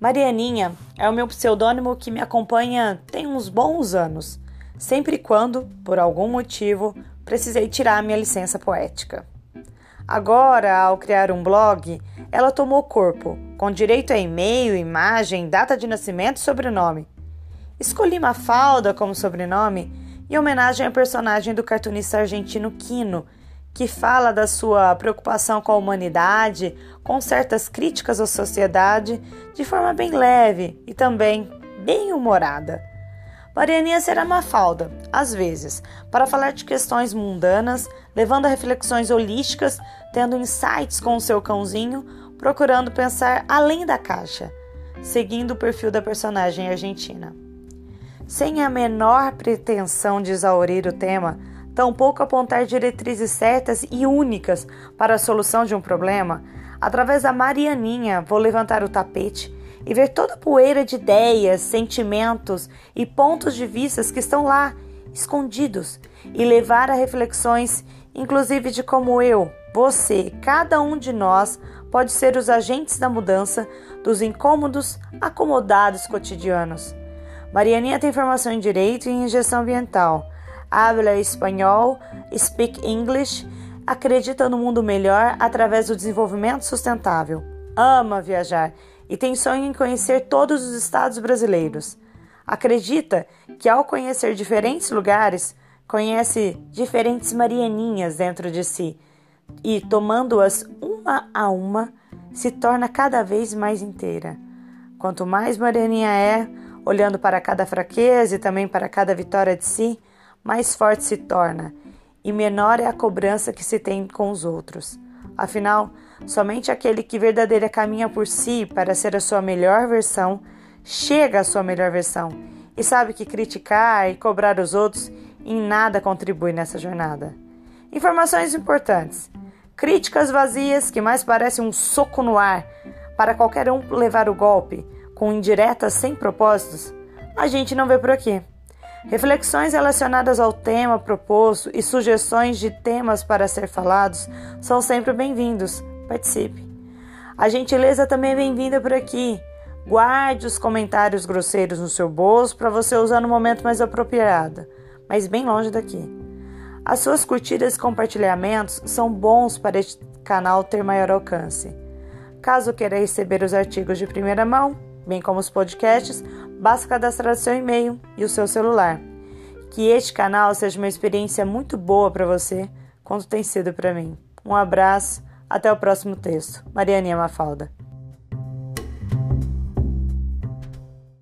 Marianinha é o meu pseudônimo que me acompanha tem uns bons anos, sempre quando, por algum motivo, precisei tirar minha licença poética. Agora, ao criar um blog, ela tomou corpo, com direito a e-mail, imagem, data de nascimento e sobrenome. Escolhi Mafalda como sobrenome em homenagem ao personagem do cartunista argentino Quino, que fala da sua preocupação com a humanidade, com certas críticas à sociedade, de forma bem leve e também bem humorada. Marianinha será Mafalda, às vezes, para falar de questões mundanas, levando a reflexões holísticas, tendo insights com o seu cãozinho, procurando pensar além da caixa, seguindo o perfil da personagem argentina. Sem a menor pretensão de exaurir o tema, tampouco apontar diretrizes certas e únicas para a solução de um problema, através da Marianinha vou levantar o tapete e ver toda a poeira de ideias, sentimentos e pontos de vista que estão lá, escondidos, e levar a reflexões, inclusive de como eu, você, cada um de nós, pode ser os agentes da mudança dos incômodos, acomodados cotidianos. Marianinha tem formação em Direito e em Gestão Ambiental habla espanhol, speak English, acredita no mundo melhor através do desenvolvimento sustentável, ama viajar e tem sonho em conhecer todos os estados brasileiros. Acredita que ao conhecer diferentes lugares, conhece diferentes Marianinhas dentro de si e, tomando-as uma a uma, se torna cada vez mais inteira. Quanto mais Marianinha é, olhando para cada fraqueza e também para cada vitória de si, mais forte se torna, e menor é a cobrança que se tem com os outros. Afinal, somente aquele que verdadeiramente caminha por si para ser a sua melhor versão chega à sua melhor versão e sabe que criticar e cobrar os outros em nada contribui nessa jornada. Informações importantes. Críticas vazias que mais parecem um soco no ar para qualquer um levar o golpe, com indiretas sem propósitos, a gente não vê por aqui. Reflexões relacionadas ao tema proposto e sugestões de temas para ser falados são sempre bem-vindos. Participe. A gentileza também é bem-vinda por aqui. Guarde os comentários grosseiros no seu bolso para você usar no momento mais apropriado, mas bem longe daqui. As suas curtidas e compartilhamentos são bons para este canal ter maior alcance. Caso queira receber os artigos de primeira mão, bem como os podcasts, basta cadastrar seu e-mail e o seu celular. Que este canal seja uma experiência muito boa para você, quanto tem sido para mim. Um abraço, até o próximo texto. Marianinha Mafalda.